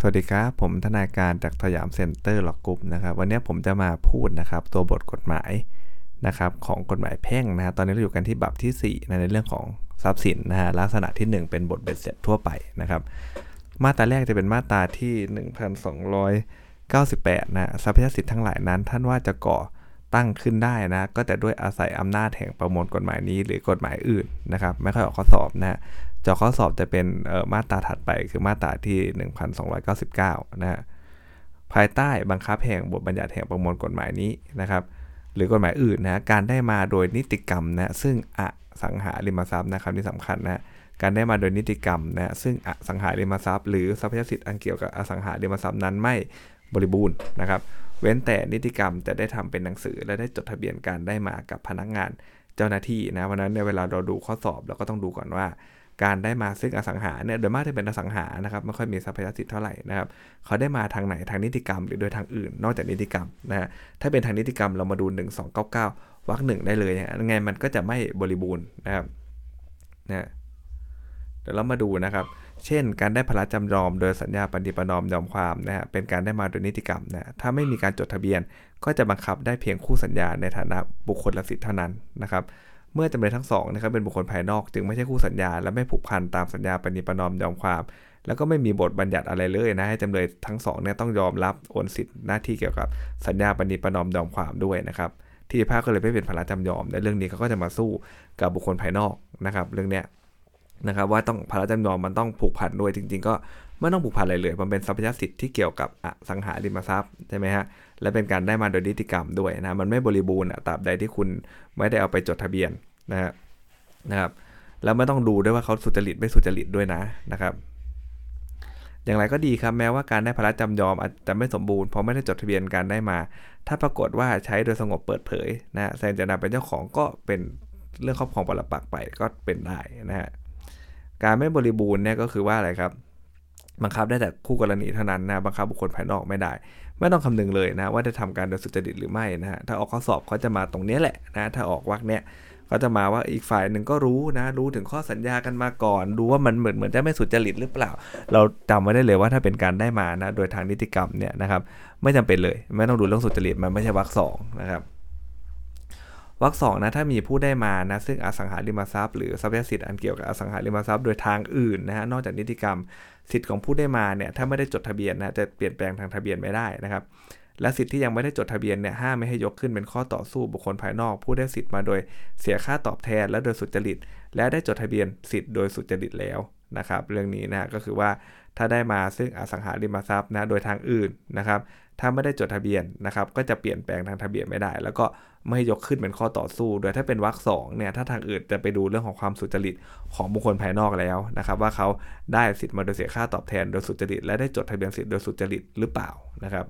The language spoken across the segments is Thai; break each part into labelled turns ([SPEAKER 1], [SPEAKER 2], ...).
[SPEAKER 1] สวัสดีครับ ผมทนายการจาก Siam Center Law Group นะครับ วันนี้ผมจะมาพูดนะครับ ตัวบทกฎหมายนะครับของกฎหมายแพ่งนะฮะตอนนี้เราอยู่กันที่บรรพที่ 4 ในเรื่องของทรัพย์สินนะฮะลักษณะที่ 1 เป็นบทเบ็ดเสร็จทั่วไปนะครับ มาตราแรกจะเป็นมาตราที่ 1298 นะทรัพยสิทธิทั้งหลายนั้น ท่านว่าจะก่อตั้งขึ้นได้นะ ก็แต่ด้วยอาศัยอำนาจแห่งประมวลกฎหมายนี้หรือกฎหมายอื่นนะครับ ไม่ค่อยออกข้อสอบนะฮะ จอข้อสอบจะเป็นมาตราถัดไปคือมาตราที่ 1299 นะฮะภายใต้บังคับแห่งบทบัญญัติแห่งประมวลกฎหมายนี้นะครับ หรือกฎหมายอื่นนะการได้มาโดยนิติกรรมนะซึ่งอสังหาริมทรัพย์นะครับที่สำคัญนะการได้มาโดยนิติกรรมนะซึ่งอสังหาริมทรัพย์ หรือทรัพยสิทธิ์อันเกี่ยวกับอสังหาริมทรัพย์นั้นไม่บริบูรณ์นะครับ เว้นแต่นิติกรรมจะได้ทำเป็นหนังสือ และได้จดทะเบียนการได้มากับพนักงานเจ้าหน้าที่นะเพราะนั้นในเวลาเราดูข้อสอบเราก็ต้องดูก่อนว่า การได้มาซึ่งอสังหาเนี่ยโดยมากจะเป็นอสังหานะครับไม่ค่อยมีทรัพยสิทธิ์เท่าไหร่นะครับเขาได้มาทางไหนทางนิติกรรม หรือโดยทางอื่น นอกจากนิติกรรมนะฮะถ้าเป็นทางนิติกรรมเรามาดู 1299วรรคหนึ่งได้เลยยังไงมันก็จะไม่บริบูรณ์นะครับนะเดี๋ยวเรามาดูนะครับ เช่น การได้พระจำยอมโดยสัญญาปฏิปนอมยอมความนะฮะเป็นการได้มาโดยนิติกรรมนะถ้าไม่มีการจดทะเบียนก็จะบังคับได้เพียงคู่สัญญาในฐานะบุคคลละสิทธิ์เท่านั้นนะครับ เมื่อจำเลยทั้งสองนะครับเป็นบุคคลภายนอก จึงไม่ใช่คู่สัญญา และไม่ผูกพันตามสัญญาปณิปนอมยอมความ แล้วก็ไม่มีบทบัญญัติอะไรเลยนะให้จำเลยทั้งสองเนี่ยต้องยอมรับโอนสิทธิ์หน้าที่เกี่ยวกับสัญญาปณิปนอมยอมความด้วยนะครับที่ภาคก็เลยไม่เป็นภาระจำยอมในเรื่องนี้เขาก็จะมาสู้กับบุคคลภายนอกนะครับ เรื่องเนี้ยนะครับว่าต้องภาระจำยอมมันต้องผูกพันด้วยจริง ๆ ก็ ไม่ต้องผูกพันอะไรเลย มันเป็นทรัพยสิทธิ์ที่เกี่ยวกับอสังหาริมทรัพย์ใช่ไหมฮะ และเป็นการได้มาโดยนิติกรรมด้วยนะ มันไม่บริบูรณ์ตราบใดที่คุณไม่ได้เอาไปจดทะเบียนนะฮะนะครับ แล้วไม่ต้องดูด้วยว่าเขาสุจริตไม่สุจริตด้วยนะนะครับ อย่างไรก็ดีครับ แม้ว่าการได้พระราชจำยอมอาจจะไม่สมบูรณ์เพราะไม่ได้จดทะเบียนการได้มา ถ้าปรากฏว่าใช้โดยสงบเปิดเผยนะแสดงจะนำเป็นเจ้าของก็เป็นเรื่องครอบครองปรปักไปก็เป็นได้นะฮะ การไม่บริบูรณ์เนี่ยก็คือว่าอะไรครับ บังคับได้แต่คู่กรณีเท่านั้นนะบังคับบุคคลภายนอกไม่ได้ ไม่ต้องคำนึงเลยนะว่าได้ทำการโดยสุจริตหรือไม่นะฮะถ้าออกข้อสอบเขาจะมาตรงนี้แหละนะถ้าออกวักเนี้ยก็จะมาว่าอีกฝ่ายหนึ่งก็รู้นะ รู้ถึงข้อสัญญากันมาก่อน ดูว่ามันเหมือนเหมือนจะไม่สุจริตหรือเปล่า เราจำไว้ได้เลยว่าถ้าเป็นการได้มานะโดยทางนิติกรรมเนี่ยนะครับไม่จำเป็นเลย ไม่ต้องดูเรื่องสุจริตมันไม่ใช่วรรคสองนะครับ วรรคสองนะถ้ามีผู้ได้มานะซึ่งอสังหาริมทรัพย์หรือทรัพยสิทธิ์อันเกี่ยวกับอสังหาริมทรัพย์โดยทางอื่นนะฮะนอกจากนิติกรรม สิทธิ์ของผู้ได้มาเนี่ยถ้าไม่ได้จดทะเบียนนะจะเปลี่ยนแปลงทางทะเบียนไม่ได้นะครับและสิทธิ์ที่ยังไม่ได้จดทะเบียนเนี่ยห้ามไม่ให้ยกขึ้นเป็นข้อต่อสู้บุคคลภายนอก ผู้ได้สิทธิ์มาโดยเสียค่าตอบแทนและโดยสุจริต และได้จดทะเบียนสิทธิ์โดยสุจริตแล้วนะครับ เรื่องนี้นะก็คือว่าถ้าได้มาซึ่งอสังหาริมทรัพย์นะโดยทางอื่นนะครับ ถ้าไม่ได้จดทะเบียนนะครับ ก็จะเปลี่ยนแปลงทางทะเบียนไม่ได้ แล้วก็ไม่ยกขึ้นเป็นข้อต่อสู้ โดยถ้าเป็นวรรคสองเนี่ยถ้าทางอื่นจะไปดูเรื่องของความสุจริตของบุคคลภายนอกแล้วนะครับ ว่าเขาได้สิทธิ์มาโดยเสียค่าตอบแทนโดยสุจริต และได้จดทะเบียนสิทธิ์โดยสุจริตหรือเปล่านะครับ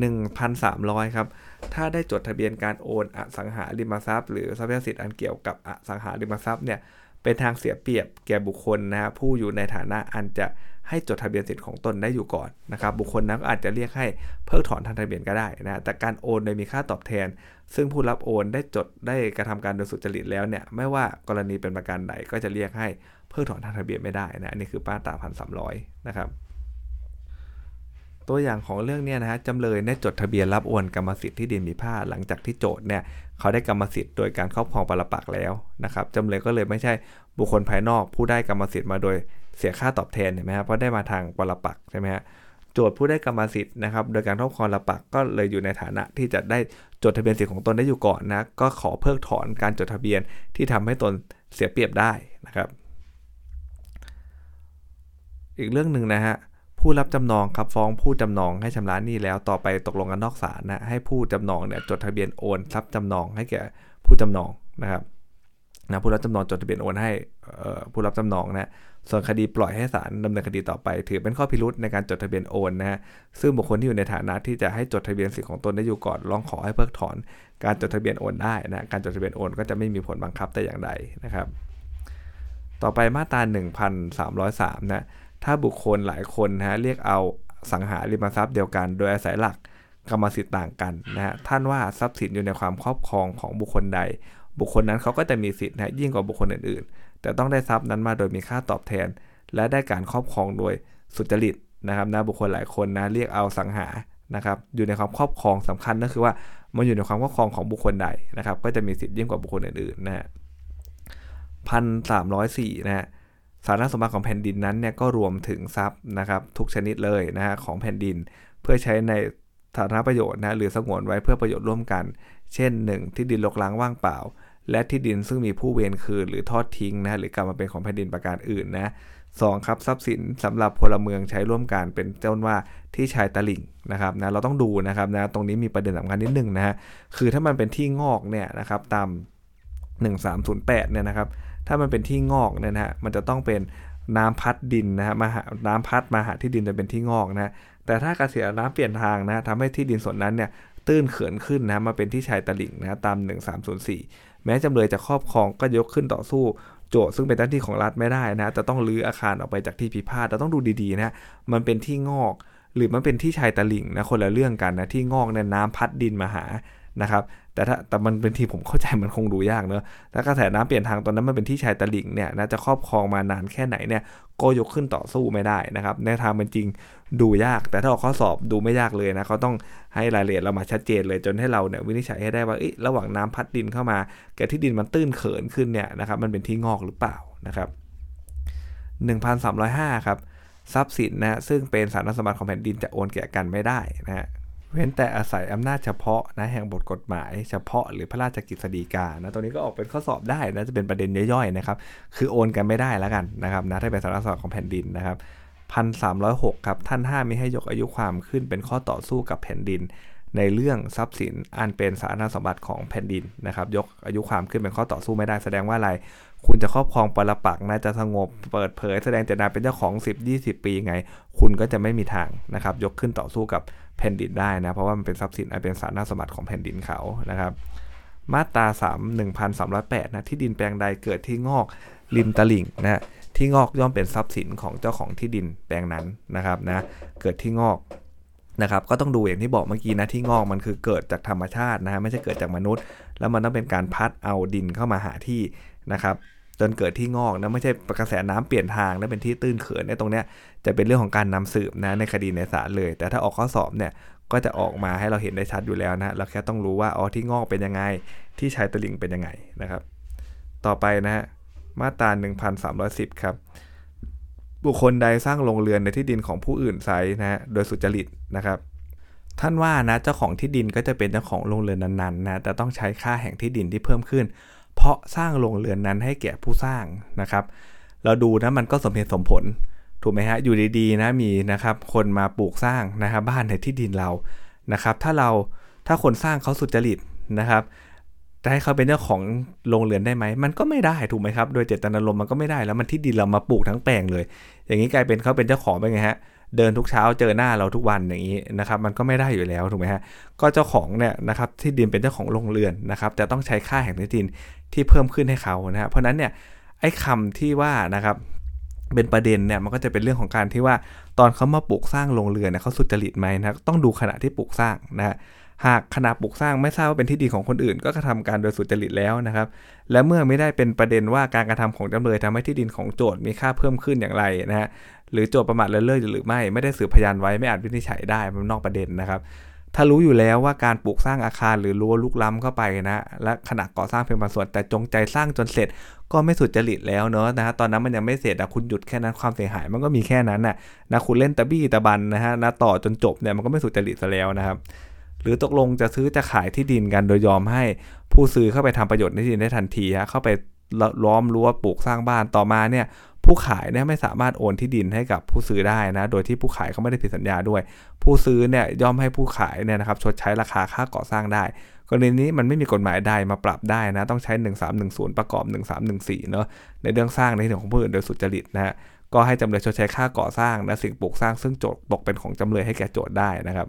[SPEAKER 1] 1,300 ครับ ถ้าได้จดทะเบียนการโอนอสังหาริมทรัพย์ หรือทรัพยสิทธิ์อันเกี่ยวกับอสังหาริมทรัพย์เนี่ยเป็นทางเสียเปรียบแก่บุคคลนะผู้อยู่ในฐานะอันจะ ให้จดทะเบียนสิทธิ์ของตนได้อยู่ก่อนนะครับบุคคลนั้นก็อาจจะเรียกให้เพิกถอนทางทะเบียนก็ได้นะแต่การโอนโดยมีค่าตอบแทน ซึ่งผู้รับโอนได้จดได้กระทำการโดยสุจริตแล้วเนี่ยไม่ว่ากรณีเป็นประการใดก็จะเรียกให้เพิกถอนทางทะเบียนไม่ได้นะนี่คือป้าตาพันสามร้อยนะครับตัวอย่างของเรื่องนี้นะฮะจำเลยได้จดทะเบียนรับโอนกรรมสิทธิ์ที่ดินมีผ้าหลังจากที่โจทย์เนี่ยเขาได้กรรมสิทธิ์โดยการครอบครองปรปักแล้วนะครับจำเลยก็เลยไม่ใช่บุคคลภายนอกผู้ได้กรรมสิทธิ์มาโดย เสียค่าตอบแทนเห็นไหมครับเพราะได้มาทางปรปักใช่ไหมฮะโจทย์ผู้ได้กรรมสิทธิ์นะครับโดยการครอบครองปรปักก็เลยอยู่ในฐานะที่จะได้จดทะเบียนสิทธิ์ของตนได้อยู่ก่อนนะก็ขอเพิกถอนการจดทะเบียนที่ทำให้ตนเสียเปรียบได้นะครับ อีกเรื่องหนึ่งนะฮะผู้รับจำนองครับฟ้องผู้จำนองให้ชำระหนี้แล้วต่อไปตกลงกันนอกศาลนะให้ผู้จำนองเนี่ยจดทะเบียนโอนทรัพย์จำนองให้แก่ผู้จำนองนะครับ นะผู้รับจำนองจดทะเบียนโอนให้ผู้รับจำนองนะส่วนคดีปล่อยให้ศาลดำเนินคดีต่อไป ถือเป็นข้อพิรุษในการจดทะเบียนโอนนะฮะซึ่งบุคคลที่อยู่ในฐานะที่จะให้จดทะเบียนสิทธิของตนได้อยู่ก่อนร้องขอให้เพิกถอน การจดทะเบียนโอนได้นะการจดทะเบียนโอนก็จะไม่มีผลบังคับแต่อย่างใดนะครับ ต่อไปมาตรา 1303นะถ้าบุคคลหลายคนนะเรียกเอาสังหาริมทรัพย์เดียวกัน โดยอาศัยหลักกรรมสิทธิ์ต่างกันนะฮะท่านว่าทรัพย์สินอยู่ในความครอบครองของบุคคลใด บุคคลนั้นเขาก็จะมีสิทธิ์นะยิ่งกว่าบุคคลอื่นๆ แต่ต้องได้ทรัพย์นั้นมาโดยมีค่าตอบแทน และได้การครอบครองโดยสุจริตนะครับนะบุคคลหลายคนนะเรียกเอาสังหานะครับอยู่ในความครอบครองสำคัญก็คือว่ามันอยู่ในความครอบครองของบุคคลใดนะครับ ก็จะมีสิทธิ์ยิ่งกว่าบุคคลอื่นๆนะฮะพันสามร้อยสี่นะฮะสาระสมบัติของแผ่นดินนั้นเนี่ยก็รวมถึงทรัพย์นะครับ ทุกชนิดเลยนะฮะของแผ่นดินเพื่อใช้ในสาธารณประโยชน์นะหรือสงวนไว้เพื่อประโยชน์ร่วมกัน เช่น 1. ที่ดินลกล้างว่างเปล่า และที่ดินซึ่งมีผู้เวรคืนหรือทอดทิ้งนะหรือกลับมาเป็นของแผ่นดินประการอื่นนะสองครับทรัพย์สินสำหรับพลเมืองใช้ร่วมกันเป็นเจ้าว่าที่ชายตลิ่งนะครับนะเราต้องดูนะครับนะตรงนี้มีประเด็นสำคัญนิดนึงนะฮะคือถ้ามันเป็นที่งอกเนี่ยนะครับตาม 1308เนี่ยนะครับถ้ามันเป็นที่งอกเนี่ยนะฮะมันจะต้องเป็นน้ำพัดดินนะฮะมาหาน้ำพัดมาหาที่ดินจะเป็นที่งอกนะแต่ถ้ากระแสน้ำเปลี่ยนทางนะทำให้ที่ดินส่วนนั้นเนี่ยตื้นเขินขึ้นนะมาเป็นที่ชายตลิ่งนะตาม 1304 แม้จำเลยจะครอบครองก็ยกขึ้นต่อสู้โจทย์ซึ่งเป็นหน้าที่ของรัฐไม่ได้นะจะต้องรื้ออาคารออกไปจากที่พิพาทเราต้องดูดีๆนะมันเป็นที่งอก หรือมันเป็นที่ชายตลิ่งนะคนละเรื่องกันนะที่งอกเนี่ยน้ำพัดดินมาหา นะครับแต่ถ้าแต่มันเป็นทีผมเข้าใจมันคงดูยากเนอะถ้ากระแสน้ำเปลี่ยนทางตอนนั้นมันเป็นที่ชายตะลิ่งเนี่ยนะจะครอบครองมานานแค่ไหนเนี่ยก็ยกขึ้นต่อสู้ไม่ได้นะครับในทางเป็นจริงดูยาก แต่ถ้าออกข้อสอบดูไม่ยากเลยนะเขาต้องให้รายละเอียดเรามาชัดเจนเลยจนให้เราเนี่ยวินิจฉัยให้ได้ว่าระหว่างน้ำพัดดินเข้ามาแกที่ดินมันตื้นเขินขึ้นเนี่ยนะครับมันเป็นที่งอกหรือเปล่านะครับ1305ครับทรัพย์สินนะซึ่งเป็นสารสมบัติของแผ่นดินจะโอนแก่กันไม่ได้นะฮะ เว้นแต่อาศัยอำนาจเฉพาะนะแห่งบทกฎหมายเฉพาะหรือพระราชกิจสีกานะตัวนี้ก็ออกเป็นข้อสอบได้นะจะเป็นประเด็นย่อยๆนะครับคือโอนกันไม่ได้แล้วกันนะครับนะถ้าเป็นสารสมบัติของแผ่นดินนะครับพันสามร้อยหกครับท่านห้ามไม่ให้ยกอายุความขึ้นเป็นข้อต่อสู้กับแผ่นดิน ในเรื่องทรัพย์สินอันเป็นสาธารณสมบัติของแผ่นดินนะครับยกอายุความขึ้นเป็นข้อต่อสู้ไม่ได้แสดงว่าอะไร คุณจะครอบครองปรปักนะจะสงบเปิดเผย แสดงเจตนาเป็นเจ้าของ 10-20 ปีไง คุณก็จะไม่มีทางนะครับยกขึ้นต่อสู้กับ แผ่นดินได้นะ เพราะว่ามันเป็นทรัพย์สินอันเป็นสาธารณสมบัติของแผ่นดินเขานะครับ มาตรา3 1308นะที่ดินแปลงใดเกิดที่งอกริมตลิ่งนะที่งอกย่อมเป็นทรัพย์สินของเจ้าของที่ดินแปลงนั้นนะครับนะเกิดที่งอกนะครับก็ต้องดูอย่างที่บอกเมื่อกี้นะที่งอกมันคือเกิดจากธรรมชาตินะฮะไม่ใช่เกิดจากมนุษย์ แล้วมันต้องเป็นการพัดเอาดินเข้ามาหาที่นะครับ จนเกิดที่งอกนะไม่ใช่กระแสน้ำเปลี่ยนทางนะเป็นที่ตื้นเขินในตรงเนี้ยจะเป็นเรื่องของการนำสืบนะในคดีในศาลเลย แต่ถ้าออกข้อสอบเนี่ยก็จะออกมาให้เราเห็นได้ชัดอยู่แล้วนะเราแค่ต้องรู้ว่าอ๋อที่งอกเป็นยังไง ที่ชายตลิ่งเป็นยังไงนะครับ ต่อไปนะฮะมาตรา1310 ครับ บุคคลใดสร้างโรงเรือนในที่ดินของผู้อื่นไซนะฮะโดยสุจริตนะครับท่านว่านะเจ้าของที่ดินก็จะเป็นเจ้าของโรงเรือนนั้นๆนะแต่ต้องใช้ค่าแห่งที่ดินที่เพิ่มขึ้น เพราะสร้างโรงเรือนนั้นให้แก่ผู้สร้างนะครับ เราดูนะมันก็สมเหตุสมผลถูกไหมฮะอยู่ดีๆนะมีนะครับคนมาปลูกสร้างนะครับบ้านในที่ดินเรานะครับ ถ้าเราถ้าคนสร้างเขาสุจริตนะครับจะให้เขาเป็นเจ้าของโรงเรือนได้ไหม มันก็ไม่ได้ถูกไหมครับ โดยเจตนารมณ์มันก็ไม่ได้แล้วมันที่ดินเรามาปลูกทั้งแปลงเลย อย่างนี้กลายเป็นเขาเป็นเจ้าของไปไงฮะ เดินทุกเช้าเจอหน้าเราทุกวันอย่างนี้นะครับมันก็ไม่ได้อยู่แล้วถูกไหมฮะก็เจ้าของเนี่ยนะครับที่ดินเป็นเจ้าของโรงเรือนนะครับแต่ต้องใช้ค่าแห่งที่ดินที่เพิ่มขึ้นให้เขานะฮะเพราะนั้นเนี่ยไอ้คาที่ว่านะครับเป็นประเด็นเนี่ยมันก็จะเป็นเรื่องของการที่ว่าตอนเขามาปลูกสร้างโรงเรือนเนี่ยเขาสุจริตไหมนะต้องดูขณะที่ปลูกสร้างนะฮะหากขณะปลูกสร้างไม่ทราบว่าเป็นที่ดินของคนอื่น ก็กระทำการโดยสุจริตแล้วนะครับ และเมื่อไม่ได้เป็นประเด็นว่าการกระทำของจำเลยทำให้ที่ดินของโจทย์มีค่าเพิ่มขึ้นอย่างไรนะฮะ หรือโจทย์ประมาทเลินเล่อหรือไม่ไม่ได้สืบพยานไว้ไม่อาจวินิจฉัยได้มันนอกประเด็นนะครับถ้ารู้อยู่แล้วว่าการปลูกสร้างอาคารหรือรั้วลุกล้ำเข้าไปนะและขณะก่อสร้างเพียงบางส่วนแต่จงใจสร้างจนเสร็จ ก็ไม่สุดจริตแล้วเนอะนะฮะตอนนั้นมันยังไม่เสร็จนะคุณหยุดแค่นั้นความเสียหายมันก็มีแค่นั้นนะนะคุณเล่นตะบี้ตะบันนะฮะนะต่อจนจบเนี่ยมันก็ไม่สุดจริตซะแล้วนะครับ หรือตกลงจะซื้อจะขายที่ดินกันโดยยอมให้ผู้ซื้อเข้าไปทำประโยชน์ในที่ดินได้ทันทีฮะเข้าไป ล้อมรั้วปลูกสร้างบ้านต่อมาเนี่ยผู้ขายเนี่ยไม่สามารถโอนที่ดินให้กับผู้ซื้อได้นะ โดยที่ผู้ขายเขาไม่ได้ผิดสัญญาด้วย ผู้ซื้อเนี่ยย่อมให้ผู้ขายเนี่ยนะครับชดใช้ราคาค่าก่อสร้างได้ กรณีนี้มันไม่มีกฎหมายใดมาปรับได้นะ ต้องใช้ 1310 ประกอบ 1314 เนาะในเรื่องสร้างในที่ของผู้อื่นโดยสุจริตนะฮะก็ให้จำเลยชดใช้ค่าก่อสร้างและสิ่งปลูกสร้างซึ่งโจทย์ตกเป็นของจำเลยให้แก่โจทย์ได้นะครับ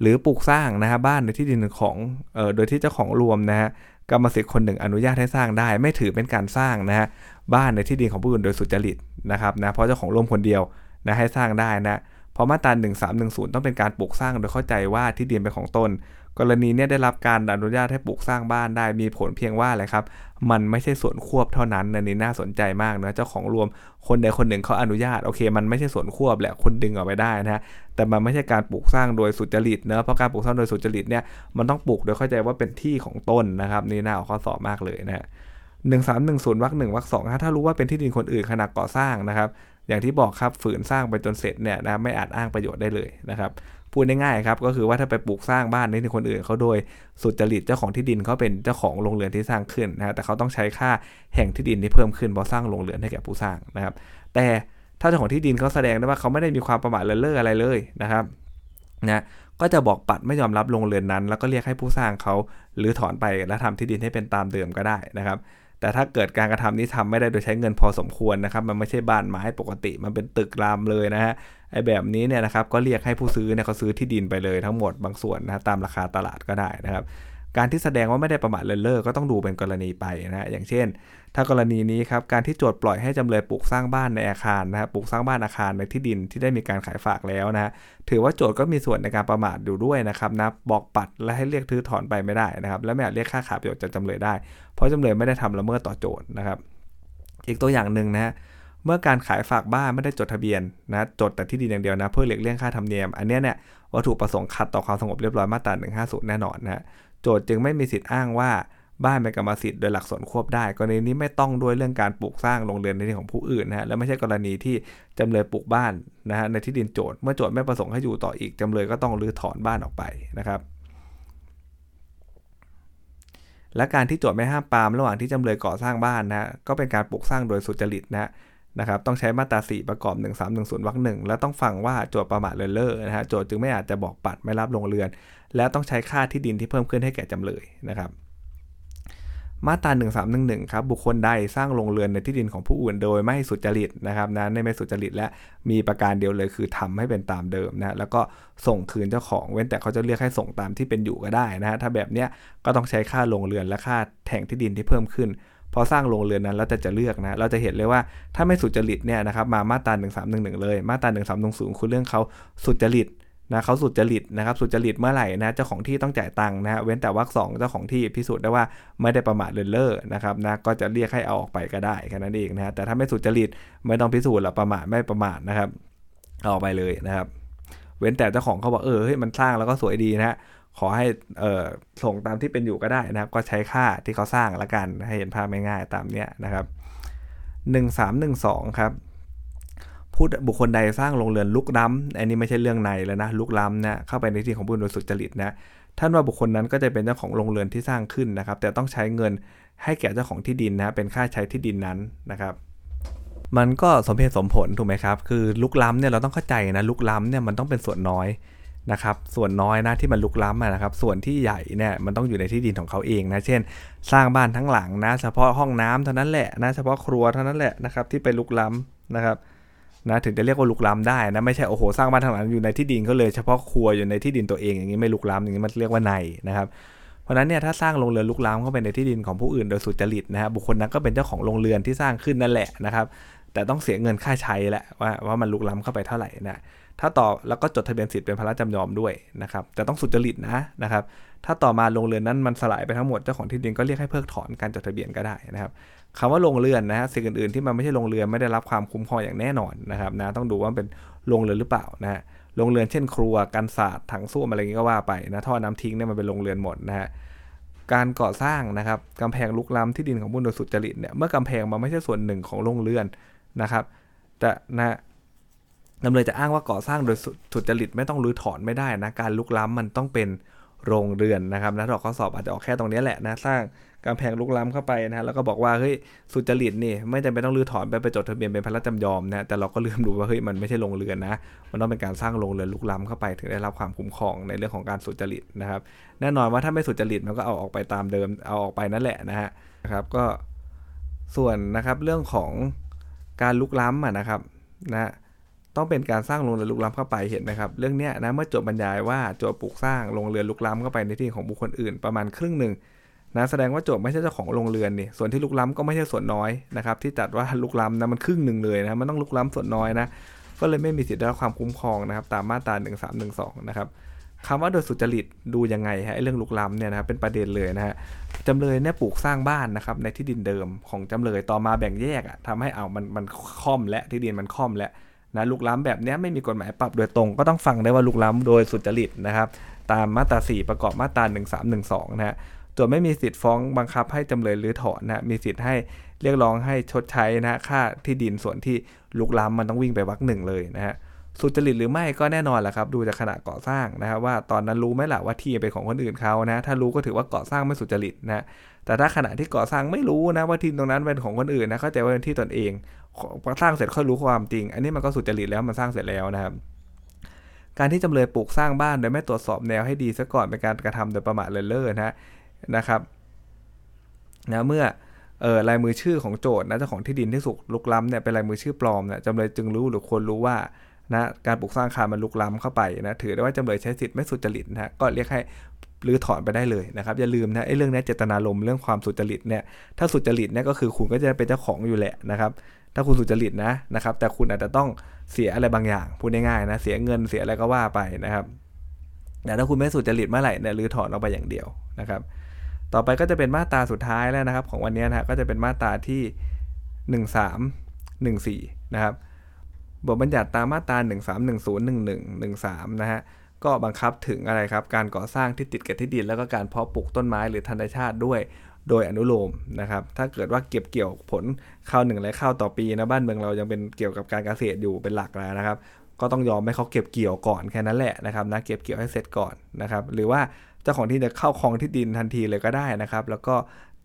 [SPEAKER 1] หรือปลูกสร้างนะฮะบ้านในที่ดินของเอ่อโดยที่เจ้าของรวมนะฮะ กรรมสิทธิ์คนหนึ่งอนุญาตให้สร้างได้ ไม่ถือเป็นการสร้างนะฮะบ้านในที่ดินของผู้อื่นโดยสุจริตนะครับนะเพราะเจ้าของร่วมคนเดียวนะให้สร้างได้นะเพราะมาตรา1310 ต้องเป็นการปลูกสร้างโดยเข้าใจว่าที่ดินเป็นของตน กรณีเนี้ได้รับการอนุญาตให้ปลูกสร้างบ้านได้มีผลเพียงว่าอะไรครับ มันไม่ใช่ส่วนควบเท่านั้นอันนี้น่าสนใจมากนะเจ้าของรวมคนใดคนหนึ่งเขาอนุญาตโอเค มันไม่ใช่ส่วนควบแหละคุณดึงออกไปได้นะแต่มันไม่ใช่การปลูกสร้างโดยสุจริตเนะเพราะการปลูกสร้างโดยสุจริตเนี่ยมันต้องปลูกโดยเข้าใจว่าเป็นที่ของตนนะครับนี่น่าเอาข้อสอบมากเลยนะหนึ่งสามหนึ่งศูนย์วักหนึ่งวักสองถ้ารู้ว่าเป็นที่ดินคนอื่นขณะก่อสร้างนะครับอย่างที่บอกครับฝืนสร้างไปจนเสร็จเนี่ยนะไม่อาจอ้างประโยชน์ได้เลยนะครับ พูดง่ายๆครับก็คือว่าถ้าไปปลูกสร้างบ้านในคนอื่นเขาโดยสุจริตเจ้าของที่ดินเขาเป็นเจ้าของโรงเรือนที่สร้างขึ้นนะแต่เขาต้องใช้ค่าแห่งที่ดินที่เพิ่มขึ้นเพราะสร้างโรงเรือนให้แก่ผู้สร้างนะครับ แต่ถ้าเจ้าของที่ดินเขาแสดงได้ว่าเขาไม่ได้มีความประมาทเลินเล่ออะไรเลยนะครับนะก็จะบอกปัดไม่ยอมรับโรงเรือนนั้น แล้วก็เรียกให้ผู้สร้างเขาหรือถอนไปและทำที่ดินให้เป็นตามเดิมก็ได้นะครับ แต่ถ้าเกิดการกระทำนี้ทำไม่ได้โดยใช้เงินพอสมควรนะครับ มันไม่ใช่บ้านไม้ปกติมันเป็นตึกรามเลยนะฮะไอแบบนี้เนี่ยนะครับก็เรียกให้ผู้ซื้อเนี่ยเขาซื้อที่ดินไปเลยทั้งหมดบางส่วนนะตามราคาตลาดก็ได้นะครับ การที่แสดงว่าไม่ได้ประมาทเลินเล่อก็ต้องดูเป็นกรณีไปนะอย่างเช่น ถ้ากรณีนี้ครับการที่โจทย์ปล่อยให้จำเลยปลูกสร้างบ้านในอาคารนะครับปลูกสร้างบ้านอาคารในที่ดินที่ได้มีการขายฝากแล้วนะถือว่าโจทย์ก็มีส่วนในการประมาทอยู่ด้วยนะครับนะบอกปัดและให้เรียกทือถอนไปไม่ได้นะครับ และไม่อาจเรียกค่าขาดประโยชน์จากจำเลยได้ เพราะจำเลยไม่ได้ทำละเมิดต่อโจทย์นะครับ อีกตัวอย่างหนึ่งนะเมื่อการขายฝากบ้านไม่ได้จดทะเบียนนะจดแต่ที่ดินอย่างเดียวนะเพื่อเลีกเลี่ยงค่าธรรมเนียม อันนี้เนี่ยวัตถุประสงค์ขัดต่อความสงบเรียบร้อยมาตรา150 แน่นอนนะ โจทย์จึงไม่มีสิทธิ์อ้างว่าบ้านเป็นกรรมสิทธิ์โดยหลักส่วนควบได้กรณีนี้ไม่ต้องด้วยเรื่องการปลูกสร้างโรงเรือนในที่ของผู้อื่นนะฮะและไม่ใช่กรณีที่จำเลยปลูกบ้านนะฮะในที่ดินโจทย์เมื่อโจทย์ไม่ประสงค์ให้อยู่ต่ออีกจำเลยก็ต้องรื้อถอนบ้านออกไปนะครับ และการที่โจทย์ไม่ห้ามปามระหว่างที่จำเลยก่อสร้างบ้านนะก็เป็นการปลูกสร้างโดยสุจริตนะ นะครับต้องใช้มาตรา4ประกอบ 1310วรรคหนึ่งและต้องฟังว่าโจทย์ประมาทเลินเล่อนะฮะโจทย์จึงไม่อาจจะบอกปัดไม่รับลงเรือน และต้องใช้ค่าที่ดินที่เพิ่มขึ้นให้แก่จำเลยนะครับ มาตรา1311ครับบุคคลใดสร้างโรงเรือนในที่ดินของผู้อื่นโดยไม่สุจริตนะครับนะในไม่สุจริตและมีประการเดียวเลยคือทำให้เป็นตามเดิมนะแล้วก็ส่งคืนเจ้าของเว้นแต่เขาจะเรียกให้ส่งตามที่เป็นอยู่ก็ได้นะฮะถ้าแบบเนี้ยก็ต้องใช้ค่าโรงเรือนและค่าแทงที่ดินที่เพิ่มขึ้น พอสร้างโรงเรือนนั้นเราจะจะเลือกนะ เราจะเห็นเลยว่าถ้าไม่สุจริตเนี่ยนะครับมามาตรา1311 เลย มาตรา1310คือเรื่องเขาสุจริตนะเขาสุจริตนะครับสุจริตเมื่อไหร่นะเจ้าของที่ต้องจ่ายตังค์นะเว้นแต่วรรคสองเจ้าของที่พิสูจน์ได้ว่าไม่ได้ประมาทเลินเล่อนะครับนะก็จะเรียกให้เอาออกไปก็ได้แค่นั้นเองนะแต่ถ้าไม่สุจริตไม่ต้องพิสูจน์หรอกประมาทไม่ประมาทนะครับเอาออกไปเลยนะครับ เว้นแต่เจ้าของเขาบอกเออเฮ้ยมันสร้างแล้วก็สวยดีนะ ขอให้ส่งตามที่เป็นอยู่ก็ได้นะครับ ก็ใช้ค่าที่เขาสร้างละกันให้เห็นภาพง่ายๆตามเนี้ยนะครับ 1312 ครับผู้บุคคลใดสร้างโรงเรือนลุกล้ำอันนี้ไม่ใช่เรื่องในแล้วนะลุกล้ำนะเข้าไปในที่ของผู้โดยสุจริตนะท่านว่าบุคคลนั้นก็จะเป็นเจ้าของโรงเรือนที่สร้างขึ้นนะครับ แต่ต้องใช้เงินให้แก่เจ้าของที่ดินนะเป็นค่าใช้ที่ดินนั้นนะครับมันก็สมเหตุสมผลถูกไหมครับ คือลุกล้ำเนี่ยเราต้องเข้าใจนะลุกล้ำเนี่ยมันต้องเป็นส่วนน้อย นะครับส่วนน้อยนะที่มันลุกล้ำนะครับส่วนที่ใหญ่เนี่ยมันต้องอยู่ในที่ดินของเขาเองนะเช่น สร้างบ้านทั้งหลังนะเฉพาะห้องน้ำเท่านั้นแหละนะเฉพาะครัวเท่านั้นแหละนะครับที่ไปลุกล้ำนะครับนะถึงจะเรียกว่าลุกล้ำได้นะไม่ใช่โอ้โหสร้างบ้านทางหลังอยู่ในที่ดินก็เลยเฉพาะครัวอยู่ในที่ดินตัวเองอย่างนี้ไม่ลุกล้ำอย่างนี้มันเรียกว่าในนะครับเพราะนั้นเนี่ยถ้าสร้างโรงเรือนลุกล้ำเข้าไปในที่ดินของผู้อื่นโดยสุจริตนะครับบุคคลนั้นก็เป็นเจ้าของโรงเรือนที่สร้างขึ้นนั่นแหละนะครับแต่ต้องเสียเงินค่าใช้แหละว่าว่ามันลุกล้ำเข้าไปเท่าไหร่นะ ถ้าต่อแล้วก็จดทะเบียนสิทธิ์เป็นพระราชจำยอมด้วยนะครับแต่ต้องสุจริตนะนะครับ ถ้าต่อมาโรงเรือนนั้นมันสลายไปทั้งหมดเจ้าของที่ดินก็เรียกให้เพิกถอนการจดทะเบียนก็ได้นะครับคำว่าโรงเรือนนะฮะสิ่งอื่นๆที่มันไม่ใช่โรงเรือนไม่ได้รับความคุ้มครองอย่างแน่นอนนะครับนะต้องดูว่าเป็นโรงเรือนหรือเปล่านะฮะโรงเรือนเช่น ครัวกันศาสตร์ถังส้วมอะไรอย่างนี้ก็ว่าไปนะท่อน้ำทิ้งเนี่ยมันเป็นโรงเรือนหมดนะฮะการก่อสร้างนะครับกำแพงลุกล้ำที่ดินของบุญโดยสุจริตเนี่ยเมื่อกำแพงมันไม่ใช่ส่วนหนึ่งของโรงเรือนนะครับแต่นะ จำเลยจะอ้างว่าก่อสร้างโดยสุจริตไม่ต้องรื้อถอนไม่ได้นะการลุกล้ำมันต้องเป็นโรงเรือนนะครับนะดอกข้อสอบอาจจะออกแค่ตรงนี้แหละนะสร้างกำแพงลุกล้ำเข้าไปนะแล้วก็บอกว่าเฮ้ยสุจริตนี่ไม่จำเป็นต้องรื้อถอนไปไปจดทะเบียนเป็นพระราชจำยอมนะแต่เราก็ลืมดูว่าเฮ้ยมันไม่ใช่โรงเรือนนะมันต้องเป็นการสร้างโรงเรือนลุกล้ำเข้าไปถึงได้รับความคุ้มครองในเรื่องของการสุจริตนะครับ แน่นอนว่าถ้าไม่สุจริตมันก็เอาออกไปตามเดิมเอาออกไปนั่นแหละนะฮะนะครับก็ส่วนนะครับเรื่องของการลุกล้ำนะครับนะ ต้องเป็นการสร้างโรงเรือนลุกล้ำเข้าไปเห็นไหมครับ เรื่องนี้นะเมื่อจบบรรยายว่าโจทย์ปลูกสร้างโรงเรือนลุกล้ำเข้าไปในที่ของบุคคลอื่นประมาณครึ่งหนึ่งนะแสดงว่าโจทย์ไม่ใช่เจ้าของโรงเรือนนี่ส่วนที่ลุกล้ำก็ไม่ใช่ส่วนน้อยนะครับที่จัดว่าลุกล้ำนะมันครึ่งหนึ่งเลยนะมันต้องลุกล้ำส่วนน้อยนะก็เลยไม่มีสิทธิ์ได้รับความคุ้มครองนะครับตามมาตรา1312นะครับคำว่าโดยสุจริตดูยังไงฮะเรื่องลุกล้ำเนี่ยนะครับเป็นประเด็นเลยนะฮะจำเลยเนี่ยปลูกสร้างบ้านนะครับในที่ดินเดิมของจำเลยต่อมาแบ่งแยกอะทำให้เอามันมันค่อมและที่ดินมันค่อมและ นะลุกล้ำแบบนี้ไม่มีกฎหมายปรับโดยตรง ก็ต้องฟังได้ว่าลุกล้ำโดยสุจริตนะครับ ตามมาตรา 4 ประกอบมาตรา 1312 นะฮะโจทไม่มีสิทธิ์ฟ้องบังคับให้จำเลยหรือถอนนะมีสิทธิ์ให้เรียกร้องให้ชดใช้นะค่าที่ดินส่วนที่ลุกล้ำมันต้องวิ่งไปวักหนึ่งเลยนะฮะสุจริตหรือไม่ก็แน่นอนแหละครับ ดูจากขนาดก่อสร้างนะครับว่าตอนนั้นรู้ไหมล่ะว่าที่เป็นของคนอื่นเขานะ ถ้ารู้ก็ถือว่าก่อสร้างไม่สุจริตนะแต่ถ้าขณะที่ก่อสร้างไม่รู้นะว่าที่ตรงนั้นเป็นของคนอื่นนะเข้าใจว่าเป็นที่ตนเอง พอสร้างเสร็จค่อยรู้ความจริง อันนี้มันก็สุจริตแล้วมันสร้างเสร็จแล้วนะครับการที่จำเลยปลูกสร้างบ้านโดยไม่ตรวจสอบแนวให้ดีซะก่อนเป็นการกระทำโดยประมาทเลินเล่อนะนะครับนะเมื่อเออลายมือชื่อของโจทย์นะเจ้าของที่ดินที่สุกลุกล้ำเนี่ยเป็นลายมือชื่อปลอมเนี่ยจำเลยจึงรู้หรือควรรู้ว่านะการปลูกสร้างอาคารมันลุกล้ำเข้าไปนะถือได้ว่าจำเลยใช้สิทธิ์ไม่สุจริตนะก็เรียกให้รื้อถอนไปได้เลยนะครับอย่าลืมนะไอ้เรื่องนี้เจตนารมณ์เรื่องความสุจริตเนี่ยถ้าสุจริตเนี่ยก็คือคุณก็จะเป็นเจ้าของอยู่แหละนะครับ ถ้าคุณสุจริตนะนะครับ แต่คุณอาจจะต้องเสียอะไรบางอย่างพูดง่ายๆนะเสียเงินเสียอะไรก็ว่าไปนะครับแต่ถ้าคุณไม่สุจริตเมื่อไหร่เนี่ยรื้อถอนออกไปอย่างเดียวนะครับ ต่อไปก็จะเป็นมาตราสุดท้ายแล้วนะครับ ของวันนี้นะก็จะเป็นมาตราที่ 1314 นะครับบทบัญญัติตามมาตรา 13101113 นะฮะก็บังคับถึงอะไรครับ การก่อสร้างที่ติดกับที่ดินแล้วก็การเพาะปลูกต้นไม้หรือธรรมชาติด้วย โดยอนุโลมนะครับ ถ้าเกิดว่าเก็บเกี่ยวผลข้าวหนึ่งไรข้าวต่อปีนะบ้านเมืองเรายังเป็นเกี่ยวกับการเกษตรอยู่เป็นหลักแล้วนะครับ ก็ต้องยอมให้เขาเก็บเกี่ยวก่อนแค่นั้นแหละนะครับนะเก็บเกี่ยวให้เสร็จก่อนนะครับ หรือว่าเจ้าของที่จะเข้าคลองที่ดินทันทีเลยก็ได้นะครับ แล้วก็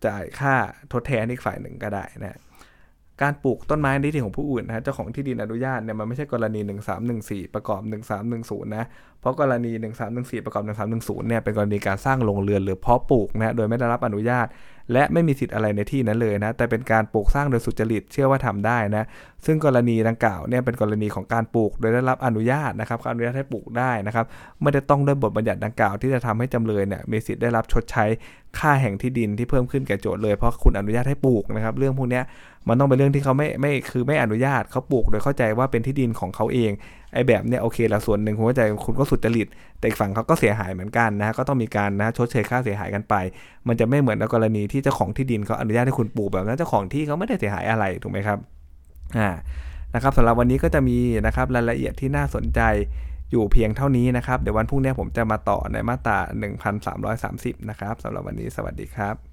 [SPEAKER 1] จ่ายค่าทดแทนอีกฝ่ายหนึ่งก็ได้นะ การปลูกต้นไม้ในที่ของผู้อื่นนะฮะเจ้าของที่ดินอนุญาตเนี่ยมันไม่ใช่กรณี 1314 ประกอบ 1310 นะ เพราะกรณี 1314 ประกอบ 1310 เนี่ยเป็นกรณีการสร้างโรงเรือนหรือเพาะปลูกนะโดยไม่ได้รับอนุญาต และไม่มีสิทธิ์อะไรในที่นั้นเลยนะแต่เป็นการปลูกสร้างโดยสุจริตเชื่อว่าทำได้นะซึ่งกรณีดังกล่าวเนี่ยเป็นกรณีของการปลูกโดยได้รับอนุญาตนะครับอนุญาตให้ปลูกได้นะครับไม่ได้ต้องด้วยบทบัญญัติดังกล่าวที่จะทำให้จำเลยเนี่ยมีสิทธิ์ได้รับชดใช้ค่าแห่งที่ดินที่เพิ่มขึ้นแก่โจทย์เลยเพราะคุณอนุญาตให้ปลูกนะครับ เรื่องพวกนี้มันต้องเป็นเรื่องที่เขาไม่ไม่คือไม่อนุญาตเขาปลูก โดยเข้าใจว่าเป็นที่ดินของเขาเองไอ้แบบเนี้ยโอเคละส่วนหนึ่งคุณเข้าใจคุณก็สุดจริต แต่อีกฝั่งเขาก็เสียหายเหมือนกันนะก็ต้องมีการนะชดเชยค่าเสียหายกันไป มันจะไม่เหมือนกรณีที่เจ้าของที่ดินเขาอนุญาตให้คุณปลูกแบบนั้นเจ้าของที่เขาไม่ได้เสียหายอะไรถูกไหมครับอ่านะครับสำหรับวันนี้ก็จะมีนะครับรายละเอียดที่น่าสนใจอยู่เพียงเท่านี้นะครับ เดี๋ยววันพรุ่งนี้ผมจะมาต่อในมาตรา 1330 นะครับสำหรับวันนี้สวัสดีครับ